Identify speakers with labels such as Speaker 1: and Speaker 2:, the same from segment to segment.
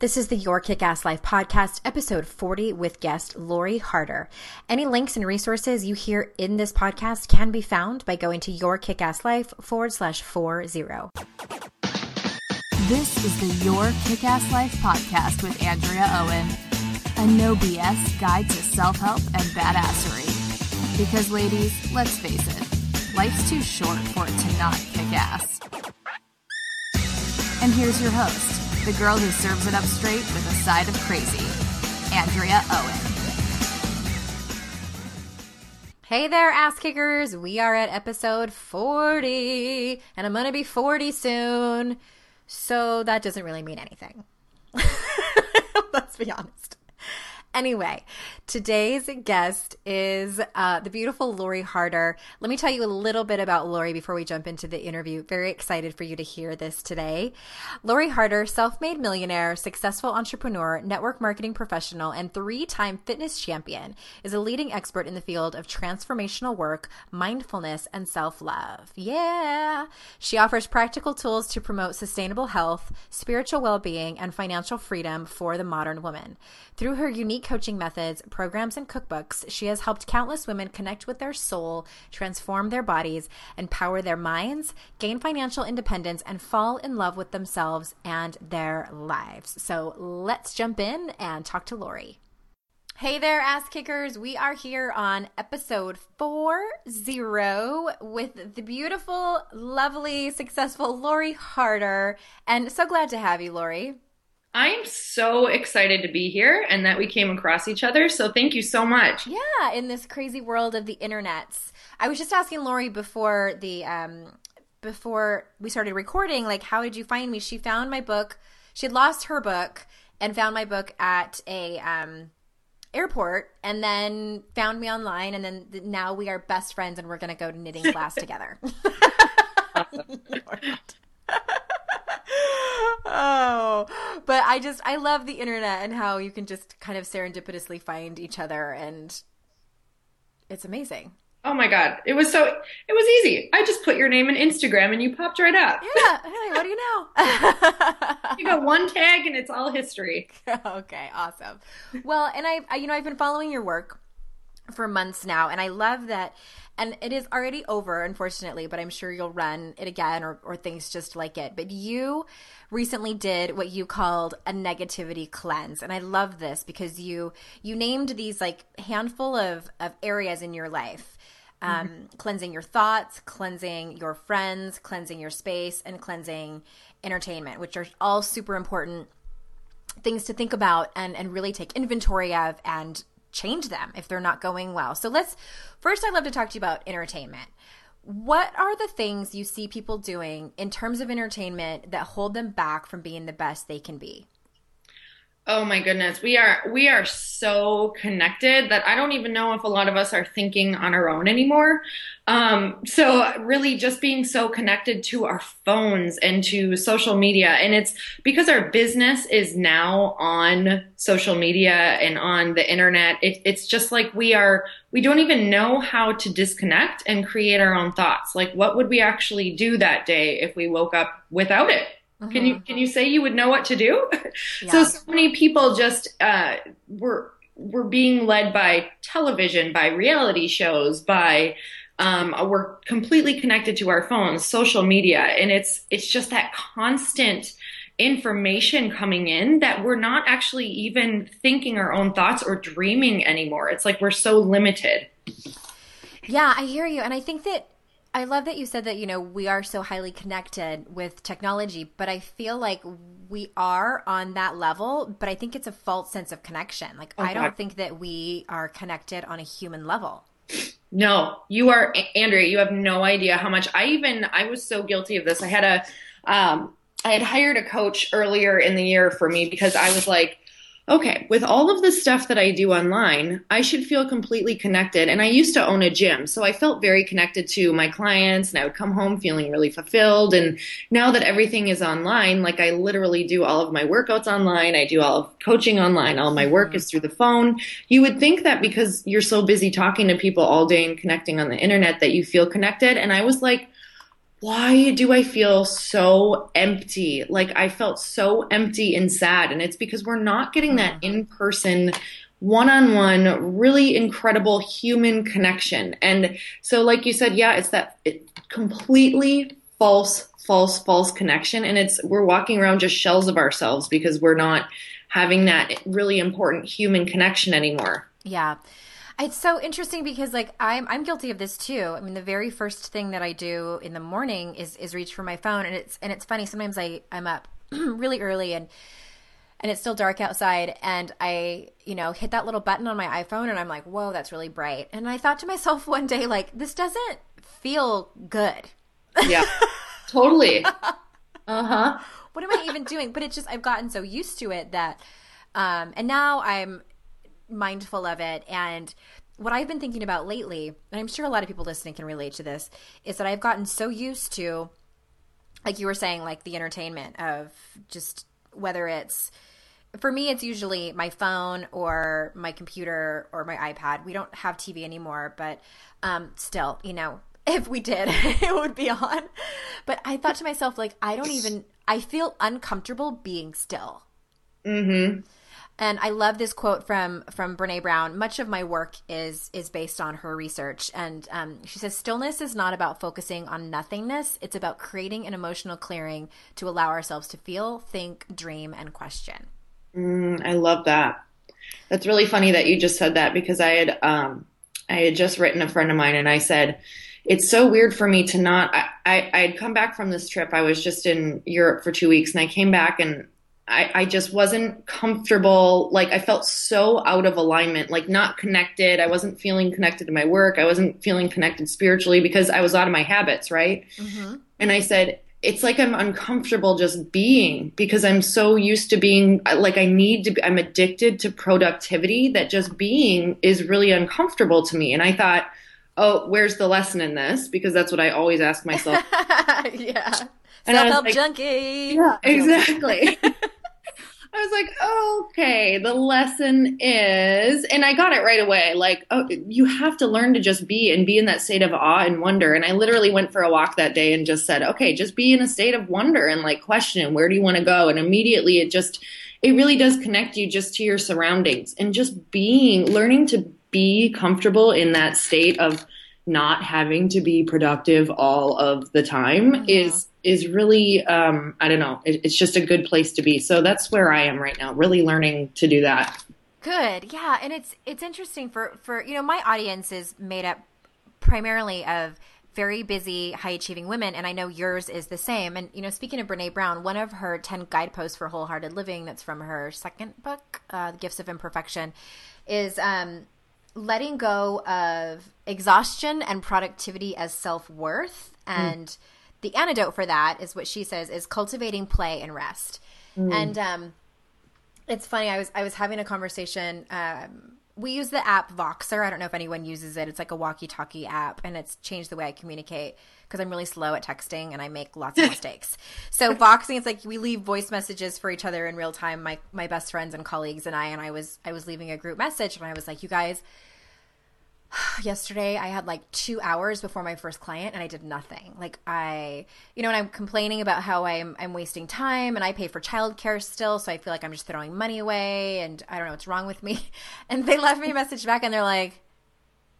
Speaker 1: This is the Your Kick Ass Life podcast, episode 40, with guest Lori Harder. Any links and resources you hear in this podcast can be found by going to Your Kick Ass Life forward slash four zero.
Speaker 2: This is the Your Kick Ass Life podcast with Andrea Owen, a no BS guide to self help and badassery. Because, ladies, let's face it, life's too short for it to not kick ass. And here's your host the girl who serves it up straight with a side of crazy, Andrea Owen.
Speaker 1: Hey there, ass kickers. We are at episode 40, and I'm going to be 40 soon. So that doesn't really mean anything. Let's be honest. Anyway, today's guest is uh, the beautiful Lori Harder. Let me tell you a little bit about Lori before we jump into the interview. Very excited for you to hear this today. Lori Harder, self made millionaire, successful entrepreneur, network marketing professional, and three time fitness champion, is a leading expert in the field of transformational work, mindfulness, and self love. Yeah. She offers practical tools to promote sustainable health, spiritual well being, and financial freedom for the modern woman. Through her unique coaching methods, programs, and cookbooks, she has helped countless women connect with their soul, transform their bodies, empower their minds, gain financial independence, and fall in love with themselves and their lives. So let's jump in and talk to Lori. Hey there, ass kickers. We are here on episode 40 with the beautiful, lovely, successful Lori Harder. And so glad to have you, Lori.
Speaker 3: I am so excited to be here and that we came across each other. So thank you so much.
Speaker 1: Yeah, in this crazy world of the internets. I was just asking Lori before the um before we started recording, like how did you find me? She found my book. She had lost her book and found my book at a um airport and then found me online and then now we are best friends and we're going to go to knitting class together. oh, but I just I love the internet and how you can just kind of serendipitously find each other and it's amazing.
Speaker 3: Oh my god, it was so it was easy. I just put your name in Instagram and you popped right up.
Speaker 1: Yeah, hey, what do you know?
Speaker 3: you got one tag and it's all history.
Speaker 1: okay, awesome. Well, and I, I you know I've been following your work for months now and I love that and it is already over unfortunately but i'm sure you'll run it again or, or things just like it but you recently did what you called a negativity cleanse and i love this because you you named these like handful of of areas in your life um, mm-hmm. cleansing your thoughts cleansing your friends cleansing your space and cleansing entertainment which are all super important things to think about and and really take inventory of and change them if they're not going well. So let's first I'd love to talk to you about entertainment. What are the things you see people doing in terms of entertainment that hold them back from being the best they can be?
Speaker 3: Oh my goodness. We are we are so connected that I don't even know if a lot of us are thinking on our own anymore. Um, so really just being so connected to our phones and to social media. And it's because our business is now on social media and on the internet. It, it's just like we are, we don't even know how to disconnect and create our own thoughts. Like what would we actually do that day if we woke up without it? Mm-hmm. Can you can you say you would know what to do? Yeah. So so many people just uh, were were being led by television, by reality shows, by um, we're completely connected to our phones, social media, and it's it's just that constant information coming in that we're not actually even thinking our own thoughts or dreaming anymore. It's like we're so limited.
Speaker 1: Yeah, I hear you, and I think that I love that you said that, you know, we are so highly connected with technology, but I feel like we are on that level, but I think it's a false sense of connection. Like, okay. I don't think that we are connected on a human level.
Speaker 3: No, you are, Andrea, you have no idea how much I even, I was so guilty of this. I had a, um, I had hired a coach earlier in the year for me because I was like, okay, with all of the stuff that I do online, I should feel completely connected. And I used to own a gym, so I felt very connected to my clients and I would come home feeling really fulfilled. And now that everything is online, like I literally do all of my workouts online, I do all of coaching online, all my work is through the phone. You would think that because you're so busy talking to people all day and connecting on the internet that you feel connected. And I was like, why do I feel so empty? Like I felt so empty and sad. And it's because we're not getting that
Speaker 1: Mm-hmm.
Speaker 3: in person, one on one, really incredible human connection. And so, like you said, yeah, it's that it, completely false, false, false connection. And it's, we're walking around just shells of ourselves because we're not having that really important human connection anymore.
Speaker 1: Yeah. It's so interesting because like I'm I'm guilty of this too. I mean the very first thing that I do in the morning is is reach for my phone and it's and it's funny sometimes I I'm up really early and and it's still dark outside and I, you know, hit that little button on my iPhone and I'm like, "Whoa, that's really bright." And I thought to myself one day like this doesn't feel good.
Speaker 3: Yeah, totally. Uh huh.
Speaker 1: what am I even doing? But it's just I've gotten so used to it that um and now I'm mindful of it and what I've been thinking about lately, and I'm sure a lot of people listening can relate to this, is that I've gotten so used to like you were saying like the entertainment of just whether it's for me it's usually my phone or my computer or my iPad. We don't have TV anymore, but um still, you know, if we did, it would be on. But I thought to myself like I don't even I feel uncomfortable being still.
Speaker 3: Mm-hmm.
Speaker 1: And I love this quote from from Brene Brown. Much of my work is is based on her research, and um, she says stillness is not about focusing on nothingness. It's about creating an emotional clearing to allow ourselves to feel, think, dream, and question.
Speaker 3: Mm, I love that. That's really funny that you just said that because I had um I had just written a friend of mine and I said it's so weird for me to not I, I I'd come back from this trip. I was just in Europe for two weeks and I came back and I, I just wasn't comfortable. Like I felt so out of alignment, like not connected. I wasn't feeling connected to my work. I wasn't feeling connected spiritually because I was out of my habits, right? Mm-hmm. And I said, it's like I'm uncomfortable just being because I'm so used to being like I need to be, I'm addicted to productivity that just being is really uncomfortable to me. And I thought, oh, where's the lesson in this? Because that's what I always ask myself.
Speaker 1: yeah,
Speaker 3: And
Speaker 1: self help
Speaker 3: like-
Speaker 1: junkie.
Speaker 3: Yeah, exactly. I was like, okay, the lesson is, and I got it right away. Like, oh, you have to learn to just be and be in that state of awe and wonder. And I literally went for a walk that day and just said, okay, just be in a state of wonder and like question where do you want to go? And immediately it just, it really does connect you just to your surroundings and just being, learning to be comfortable in that state of not having to be productive all of the time mm-hmm. is is really um i don't know it, it's just a good place to be so that's where i am right now really learning to do that
Speaker 1: Good. Yeah, and it's it's interesting for for you know my audience is made up primarily of very busy, high achieving women, and I know yours is the same. And you know, speaking of Brene Brown, one of her ten guideposts for wholehearted living, that's from her second book, uh, "The Gifts of Imperfection," is um, letting go of exhaustion and productivity as self worth. And the antidote for that is what she says is cultivating play and rest. And um, it's funny. I was I was having a conversation. Um, we use the app Voxer. I don't know if anyone uses it. It's like a walkie-talkie app, and it's changed the way I communicate because I'm really slow at texting and I make lots of mistakes. So Voxing, it's like we leave voice messages for each other in real time. My my best friends and colleagues and I. And I was I was leaving a group message, and I was like, "You guys." yesterday I had like two hours before my first client and I did nothing. Like I, you know, and I'm complaining about how I'm I'm wasting time and I pay for childcare still, so I feel like I'm just throwing money away and I don't know what's wrong with me. And they left me a message back and they're like,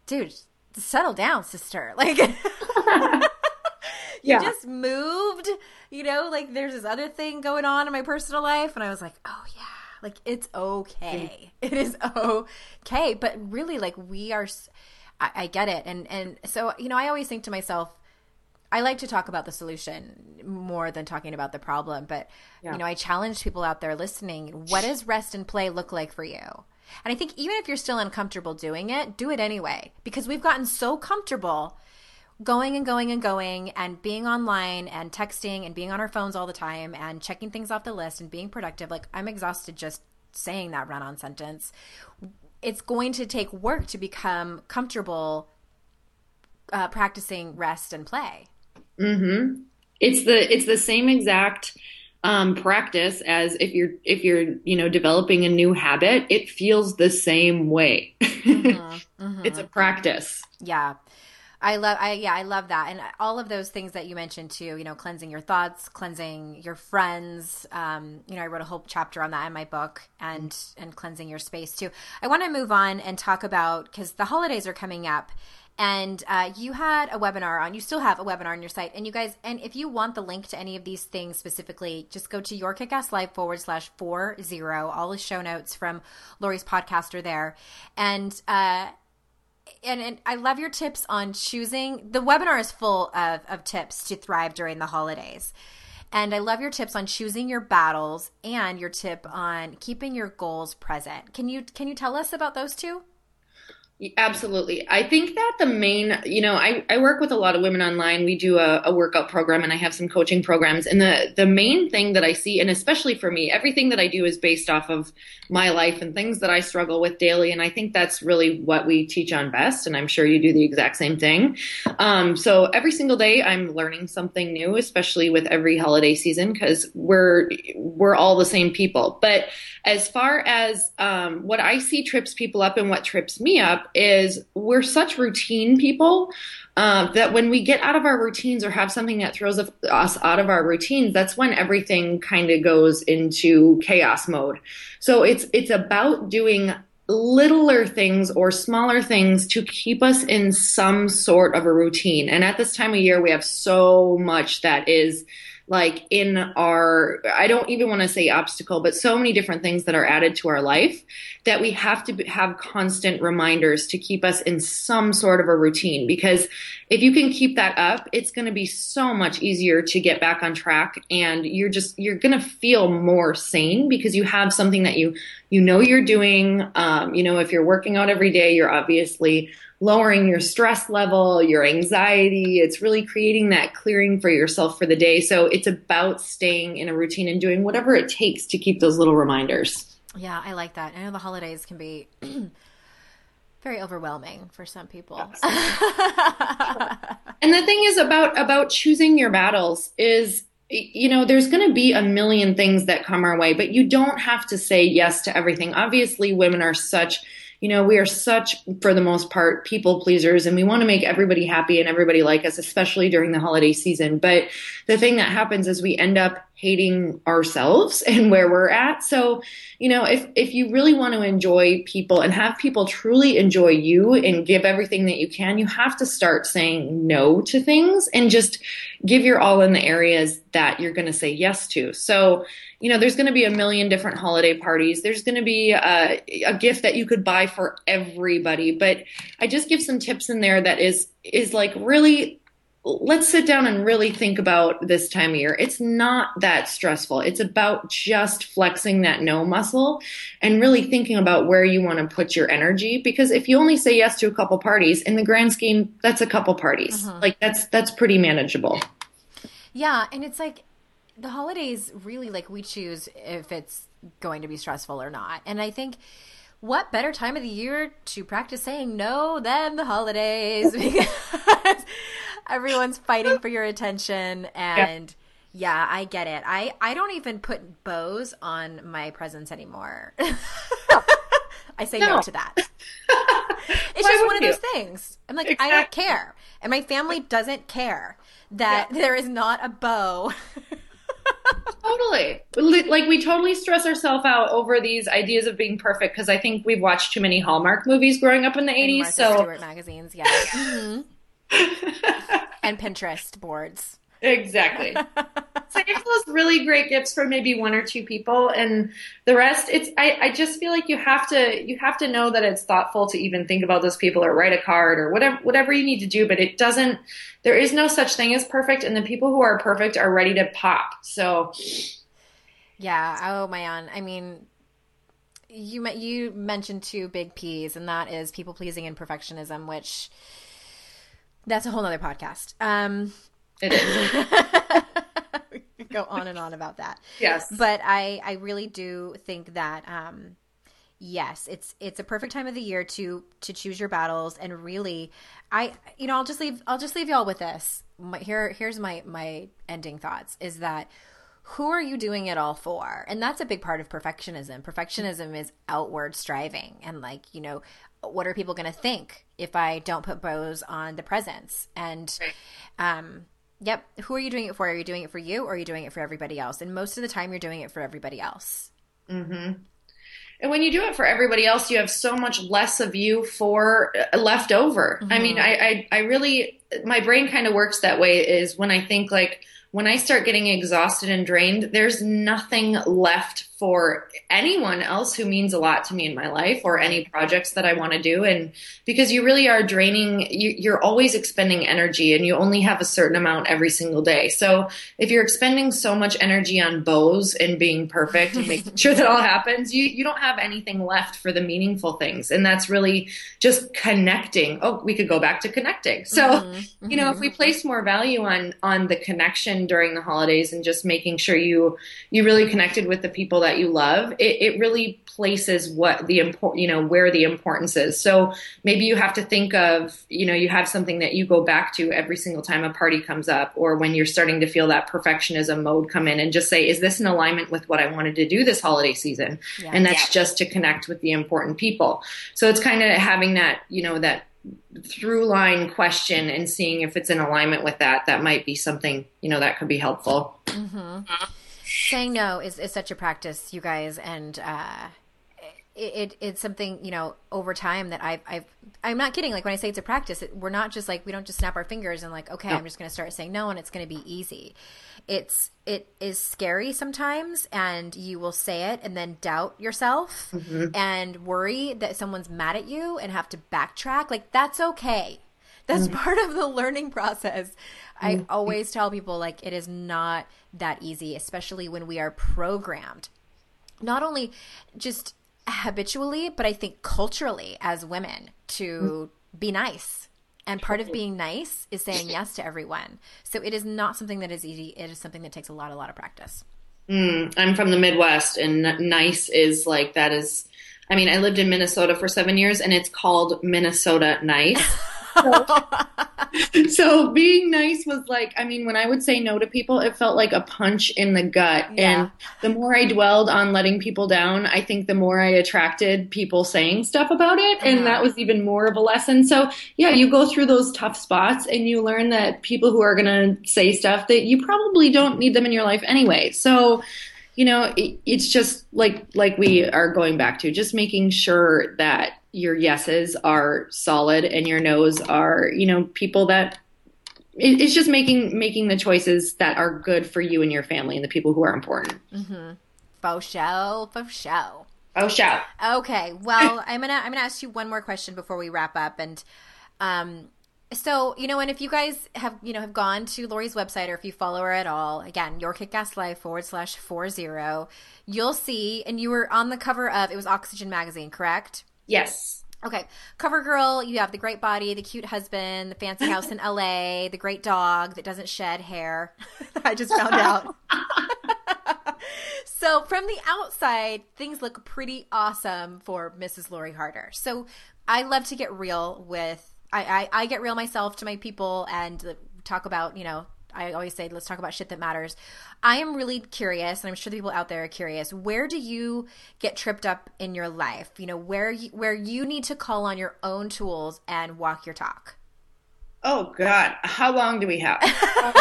Speaker 1: "Dude, settle down, sister." Like you
Speaker 3: Yeah.
Speaker 1: just moved, you know, like there's this other thing going on in my personal life and I was like, "Oh yeah." Like it's okay. It is okay. But really like we are s- I, I get it. And and so, you know, I always think to myself, I like to talk about the solution more than talking about the problem. But
Speaker 3: Yeah.
Speaker 1: you know, I challenge people out there listening. What does rest and play look like for you? And I think even if you're still uncomfortable doing it, do it anyway because we've gotten so comfortable going and going and going and being online and texting and being on our phones all the time and checking things off the list and being productive. Like I'm exhausted just saying that run on sentence. It's going to take work to become comfortable uh, practicing rest and play.
Speaker 3: Mm-hmm. It's the it's the same exact um, practice as if you're if you're you know developing a new habit. It feels the same way.
Speaker 1: Mm-hmm.
Speaker 3: It's a practice.
Speaker 1: Yeah. I love I yeah, I love that. And all of those things that you mentioned too, you know, cleansing your thoughts, cleansing your friends. Um, you know, I wrote a whole chapter on that in my book and and cleansing your space too. I want to move on and talk about cuz the holidays are coming up and uh, you had a webinar on you still have a webinar on your site and you guys and if you want the link to any of these things specifically just go to your kickass life forward slash four zero all the show notes from lori's podcast are there and uh and, and I love your tips on choosing. The webinar is full of, of tips to thrive during the holidays. And I love your tips on choosing your battles and your tip on keeping your goals present. Can you can you tell us about those two?
Speaker 3: Absolutely. I think that the main, you know, I, I work with a lot of women online. We do a, a, workout program and I have some coaching programs. And the, the main thing that I see, and especially for me, everything that I do is based off of my life and things that I struggle with daily. And I think that's really what we teach on best. And I'm sure you do the exact same thing. Um, so every single day I'm learning something new, especially with every holiday season, because we're, we're all the same people. But as far as um, what I see trips people up and what trips me up, is we're such routine people uh, that when we get out of our routines or have something that throws us out of our routines, that's when everything kind of goes into chaos mode. So it's it's about doing littler things or smaller things to keep us in some sort of a routine. And at this time of year, we have so much that is like in our i don't even want to say obstacle but so many different things that are added to our life that we have to have constant reminders to keep us in some sort of a routine. Because if you can keep that up it's going to be so much easier to get back on track and you're just you're going to feel more sane because you have something that you you know you're doing. Um, you know if you're working out every day you're obviously lowering your stress level, your anxiety. It's really creating that clearing for yourself for the day. So it's about staying in a routine and doing whatever it takes to keep those little reminders.
Speaker 1: Yeah, I like that. I know the holidays can be very overwhelming for some people.
Speaker 3: and the thing is about about choosing your battles is you know, there's going to be a million things that come our way, but you don't have to say yes to everything. Obviously, women are such you know, we are such, for the most part, people pleasers and we want to make everybody happy and everybody like us, especially during the holiday season. But the thing that happens is we end up hating ourselves and where we're at. So, you know, if, if you really want to enjoy people and have people truly enjoy you and give everything that you can, you have to start saying no to things and just give your all in the areas that you're going to say yes to. So, you know, there's going to be a million different holiday parties. There's going to be a, a, gift that you could buy for everybody. But I just give some tips in there that is, is like really, let's sit down and really think about this time of year. It's not that stressful. It's about just flexing that no muscle and really thinking about where you want to put your energy. Because if you only say yes to a couple parties in the grand scheme, that's a couple parties. Uh-huh. Like that's, that's pretty manageable.
Speaker 1: Yeah. And it's like, the holidays really like we choose if it's going to be stressful or not. And I think what better time of the year to practice saying no than the holidays because everyone's fighting for your attention and yeah. yeah. I get it. I I don't even put bows on my presents anymore. I say no, no to that. it's just one of those things. I'm like, exactly. I don't care. And my family doesn't care that yeah. there is not a bow
Speaker 3: totally. Like we totally stress ourselves out over these ideas of being perfect because I think we've watched too many Hallmark movies growing up in the eighties. So
Speaker 1: Stewart magazines, yeah, mm-hmm. and Pinterest boards.
Speaker 3: Exactly. Save those really great gifts for maybe one or two people, and the rest. It's I, I just feel like you have to you have to know that it's thoughtful to even think about those people or write a card or whatever whatever you need to do. But it doesn't. There is no such thing as perfect, and the people who are perfect are ready to pop. So.
Speaker 1: Yeah. Oh man. I mean, you you mentioned two big P's, and that is people pleasing and perfectionism, which that's a whole other podcast. Um,
Speaker 3: it is.
Speaker 1: we go on and on about that.
Speaker 3: Yes.
Speaker 1: But I, I really do think that um, yes, it's it's a perfect time of the year to to choose your battles and really I you know, I'll just leave I'll just leave y'all with this. My, here here's my my ending thoughts is that who are you doing it all for? And that's a big part of perfectionism. Perfectionism is outward striving and like, you know, what are people going to think if I don't put bows on the presents? And right. um yep, who are you doing it for? Are you doing it for you or are you doing it for everybody else? And most of the time you're doing it for everybody else.
Speaker 3: Mhm. And when you do it for everybody else, you have so much less of you for uh, left over. Mm-hmm. I mean, I, I, I really, my brain kind of works that way is when I think like, when I start getting exhausted and drained, there's nothing left for anyone else who means a lot to me in my life or any projects that I want to do. And because you really are draining, you, are always expending energy and you only have a certain amount every single day. So if you're expending so much energy on bows and being perfect and making sure that all happens, you, you don't have anything left for the meaningful things. And that's really just connecting. Oh, we could go back to connecting. So, mm-hmm. you know, if we mm-hmm. place more value on, on the connection during the holidays and just making sure you, you really connected with the people that that you love, it, it really places what the important, you know, where the importance is. So maybe you have to think of, you know, you have something that you go back to every single time a party comes up or when you're starting to feel that perfectionism mode come in and just say, is this in alignment with what I wanted to do this holiday season? Yeah. And that's yeah. just to connect with the important people. So it's kind of having that, you know, that through line question and seeing if it's in alignment with that that might be something you know that could be helpful mm-hmm
Speaker 1: saying no is, is such a practice, you guys, and uh, it, it, it's something you know over time that I've I've I'm not kidding. Like when I say it's a practice, it, we're not just like we don't just snap our fingers and like okay, no. I'm just going to start saying no, and it's going to be easy. It's it is scary sometimes, and you will say it and then doubt yourself mm-hmm. and worry that someone's mad at you and have to backtrack. Like that's okay. That's mm-hmm. part of the learning process. I mm-hmm. always tell people like it is not that easy, especially when we are programmed. Not only just habitually, but I think culturally as women to mm. be nice. And part of being nice is saying yes to everyone. So it is not something that is easy. It is something that takes a lot, a lot of practice.
Speaker 3: Mm, I'm from the Midwest, and nice is like that is. I mean, I lived in Minnesota for seven years, and it's called Minnesota nice. so, being nice was like, I mean, when I would say no to people, it felt like a punch in the gut. Yeah. And the more I dwelled on letting people down, I think the more I attracted people saying stuff about it. And that uh-huh. was even more of a lesson. So, yeah, you go through those tough spots and you learn that people who are going to say stuff that you probably don't need them in your life anyway. So, you know, it, it's just like like we are going back to just making sure that your yeses are solid and your nos are, you know, people that it's just making making the choices that are good for you and your family and the people who are important.
Speaker 1: Mm-hmm. Faux show, faux show.
Speaker 3: Faux show.
Speaker 1: Okay, well, I'm gonna I'm gonna ask you one more question before we wrap up, and um, so you know, and if you guys have you know have gone to Lori's website or if you follow her at all, again, your Kickass Life forward slash four zero, you'll see, and you were on the cover of it was Oxygen magazine, correct?
Speaker 3: Yes.
Speaker 1: Okay. Cover girl, you have the great body, the cute husband, the fancy house in LA, the great dog that doesn't shed hair. I just found out. so, from the outside, things look pretty awesome for Mrs. Lori Harder. So, I love to get real with I, I, I get real myself to my people and uh, talk about, you know, I always say, let's talk about shit that matters. I am really curious, and I'm sure the people out there are curious. Where do you get tripped up in your life? You know, where you, where you need to call on your own tools and walk your talk.
Speaker 3: Oh God, how long do we have?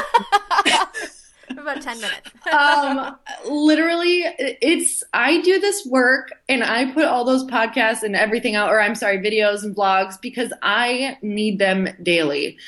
Speaker 1: about 10 minutes.
Speaker 3: um, literally, it's, I do this work and I put all those podcasts and everything out, or I'm sorry, videos and blogs because I need them daily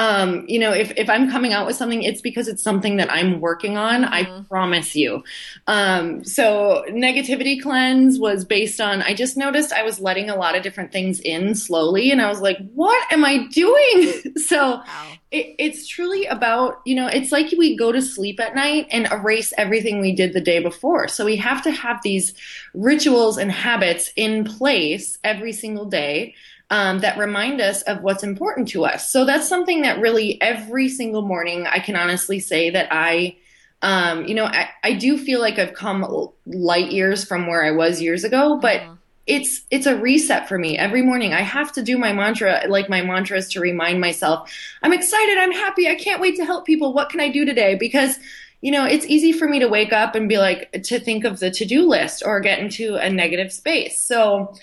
Speaker 3: um, you know, if, if I'm coming out with something, it's because it's something that I'm working on. Mm-hmm. I promise you. Um, so negativity cleanse was based on, I just noticed I was letting a lot of different things in slowly and I was like, what am I doing? so wow. it, it's truly about, you know, it's like we go to sleep at night and erase everything we did the day before. So we have to have these rituals and habits in place every single day um, that remind us of what's important to us. So that's something that really every single morning I can honestly say that I, um, you know, I, I, do feel like I've come light years from where I was years ago, but mm-hmm. it's it's a reset for me every morning. I have to do my mantra, like my mantra is to remind myself, I'm excited, I'm happy, I can't wait to help people. What can I do today? Because you know, it's easy for me to wake up and be like, to think of the to do list or get into a negative space. So,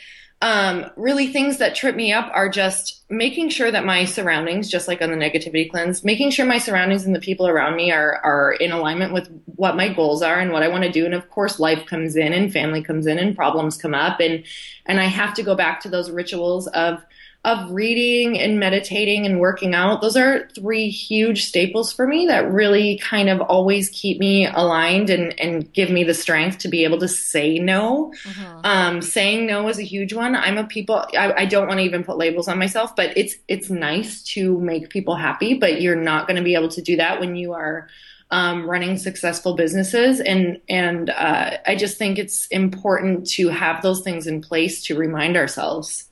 Speaker 3: um, really things that trip me up are just making sure that my surroundings, just like on the negativity cleanse, making sure my surroundings and the people around me are, are in alignment with what my goals are and what I want to do. And of course, life comes in and family comes in and problems come up. And, and I have to go back to those rituals of, of reading and meditating and working out. Those are three huge staples for me that really kind of always keep me aligned and, and give me the strength to be able to say no. Mm-hmm. Um, saying no is a huge one. I'm a people, I, I don't want to even put labels on myself, but it's, it's nice to make people happy, but you're not going to be able to do that when you are um, running successful businesses. And, and, uh, I just think it's important to have those things in place to remind ourselves.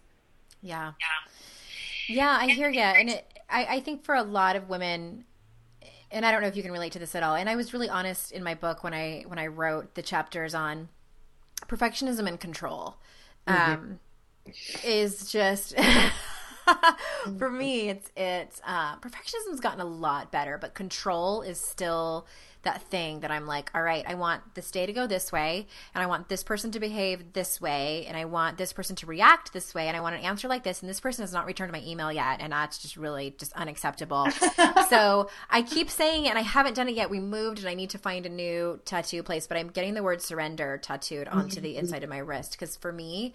Speaker 1: Yeah. Yeah, I hear you. And it, I, I think for a lot of women, and I don't know if you can relate to this at all. And I was really honest in my book when I when I wrote the chapters on perfectionism and control. Mm-hmm. Um, is just for me it's it's uh, perfectionism's gotten a lot better, but control is still that thing that I'm like, all right, I want this day to go this way, and I want this person to behave this way, and I want this person to react this way, and I want an answer like this, and this person has not returned my email yet, and that's just really just unacceptable. so I keep saying it, and I haven't done it yet. We moved, and I need to find a new tattoo place, but I'm getting the word surrender tattooed onto the mm-hmm. inside of my wrist because for me,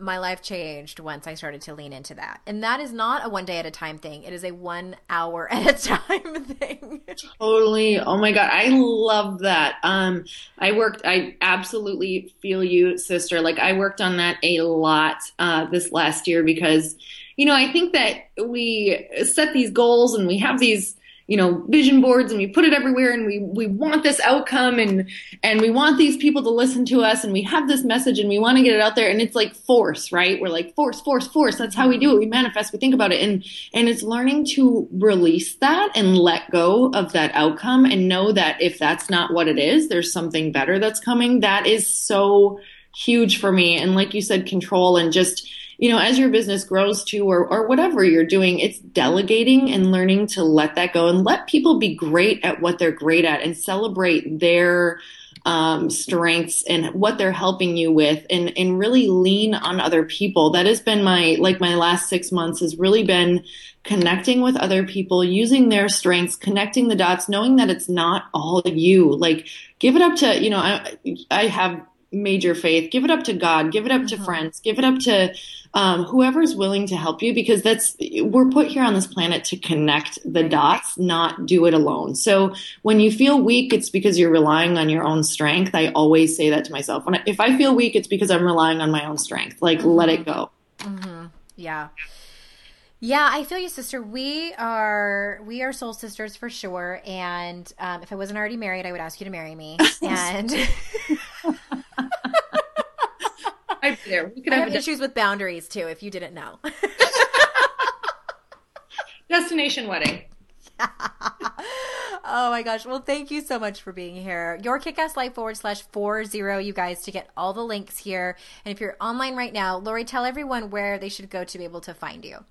Speaker 1: my life changed once I started to lean into that. And that is not a one day at a time thing. It is a one hour at a time thing.
Speaker 3: totally. Oh my God. I love that. Um, I worked, I absolutely feel you, sister. Like I worked on that a lot, uh, this last year because, you know, I think that we set these goals and we have these, you know vision boards and we put it everywhere and we we want this outcome and and we want these people to listen to us and we have this message and we want to get it out there. And it's like force right? We're like force force force. That's how we do it. We manifest we think about it. And and it's learning to release that and let go of that outcome and know that if that's not what it is there's something better that's coming. That is so huge for me. And like you said control and just you know, as your business grows too, or, or whatever you're doing, it's delegating and learning to let that go and let people be great at what they're great at and celebrate their um, strengths and what they're helping you with and, and really lean on other people. That has been my, like my last six months has really been connecting with other people, using their strengths, connecting the dots, knowing that it's not all you. Like give it up to, you know, I, I have major faith. Give it up to God. Give it up to mm-hmm. friends. Give it up to um, whoever's willing to help you because that's we're put here on this planet to connect the dots, not do it alone. So when you feel weak, it's because you're relying on your own strength. I always say that to myself. When I, if I feel weak, it's because I'm relying on my own strength. Like let it go.
Speaker 1: Mm-hmm. Yeah. Yeah, I feel you, sister. We are we are soul sisters for sure. And um, if I wasn't already married, I would ask you to marry me. And
Speaker 3: there.
Speaker 1: We could have, have issues with boundaries too, if you didn't know.
Speaker 3: Destination wedding.
Speaker 1: oh my gosh. Well, thank you so much for being here. Your kickass life forward slash four zero, you guys, to get all the links here. And if you're online right now, Lori, tell everyone where they should go to be able to find you.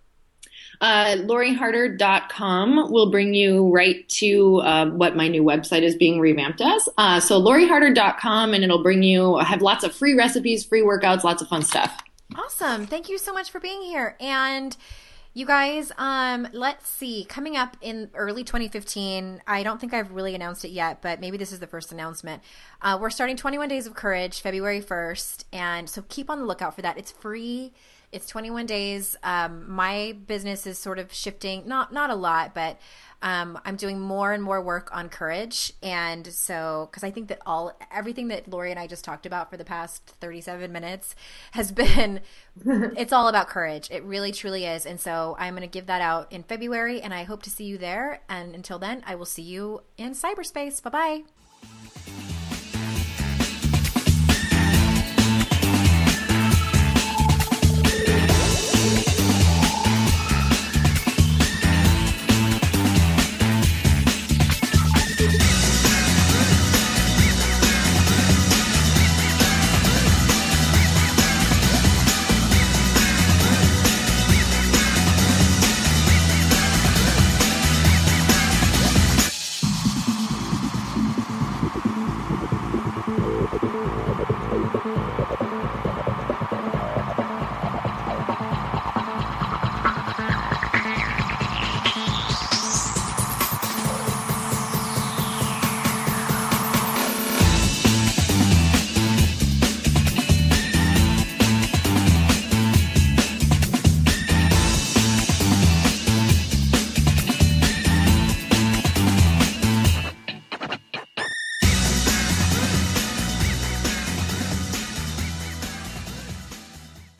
Speaker 3: Uh, LoriHarder.com will bring you right to uh, what my new website is being revamped as. Uh, so LoriHarder.com, and it'll bring you, I have lots of free recipes, free workouts, lots of fun stuff.
Speaker 1: Awesome. Thank you so much for being here. And you guys, um, let's see. Coming up in early 2015, I don't think I've really announced it yet, but maybe this is the first announcement. Uh, we're starting 21 Days of Courage February 1st, and so keep on the lookout for that. It's free. It's 21 days. Um, my business is sort of shifting, not not a lot, but um, I'm doing more and more work on courage, and so because I think that all everything that Lori and I just talked about for the past 37 minutes has been it's all about courage. It really truly is, and so I'm going to give that out in February, and I hope to see you there. And until then, I will see you in cyberspace. Bye bye.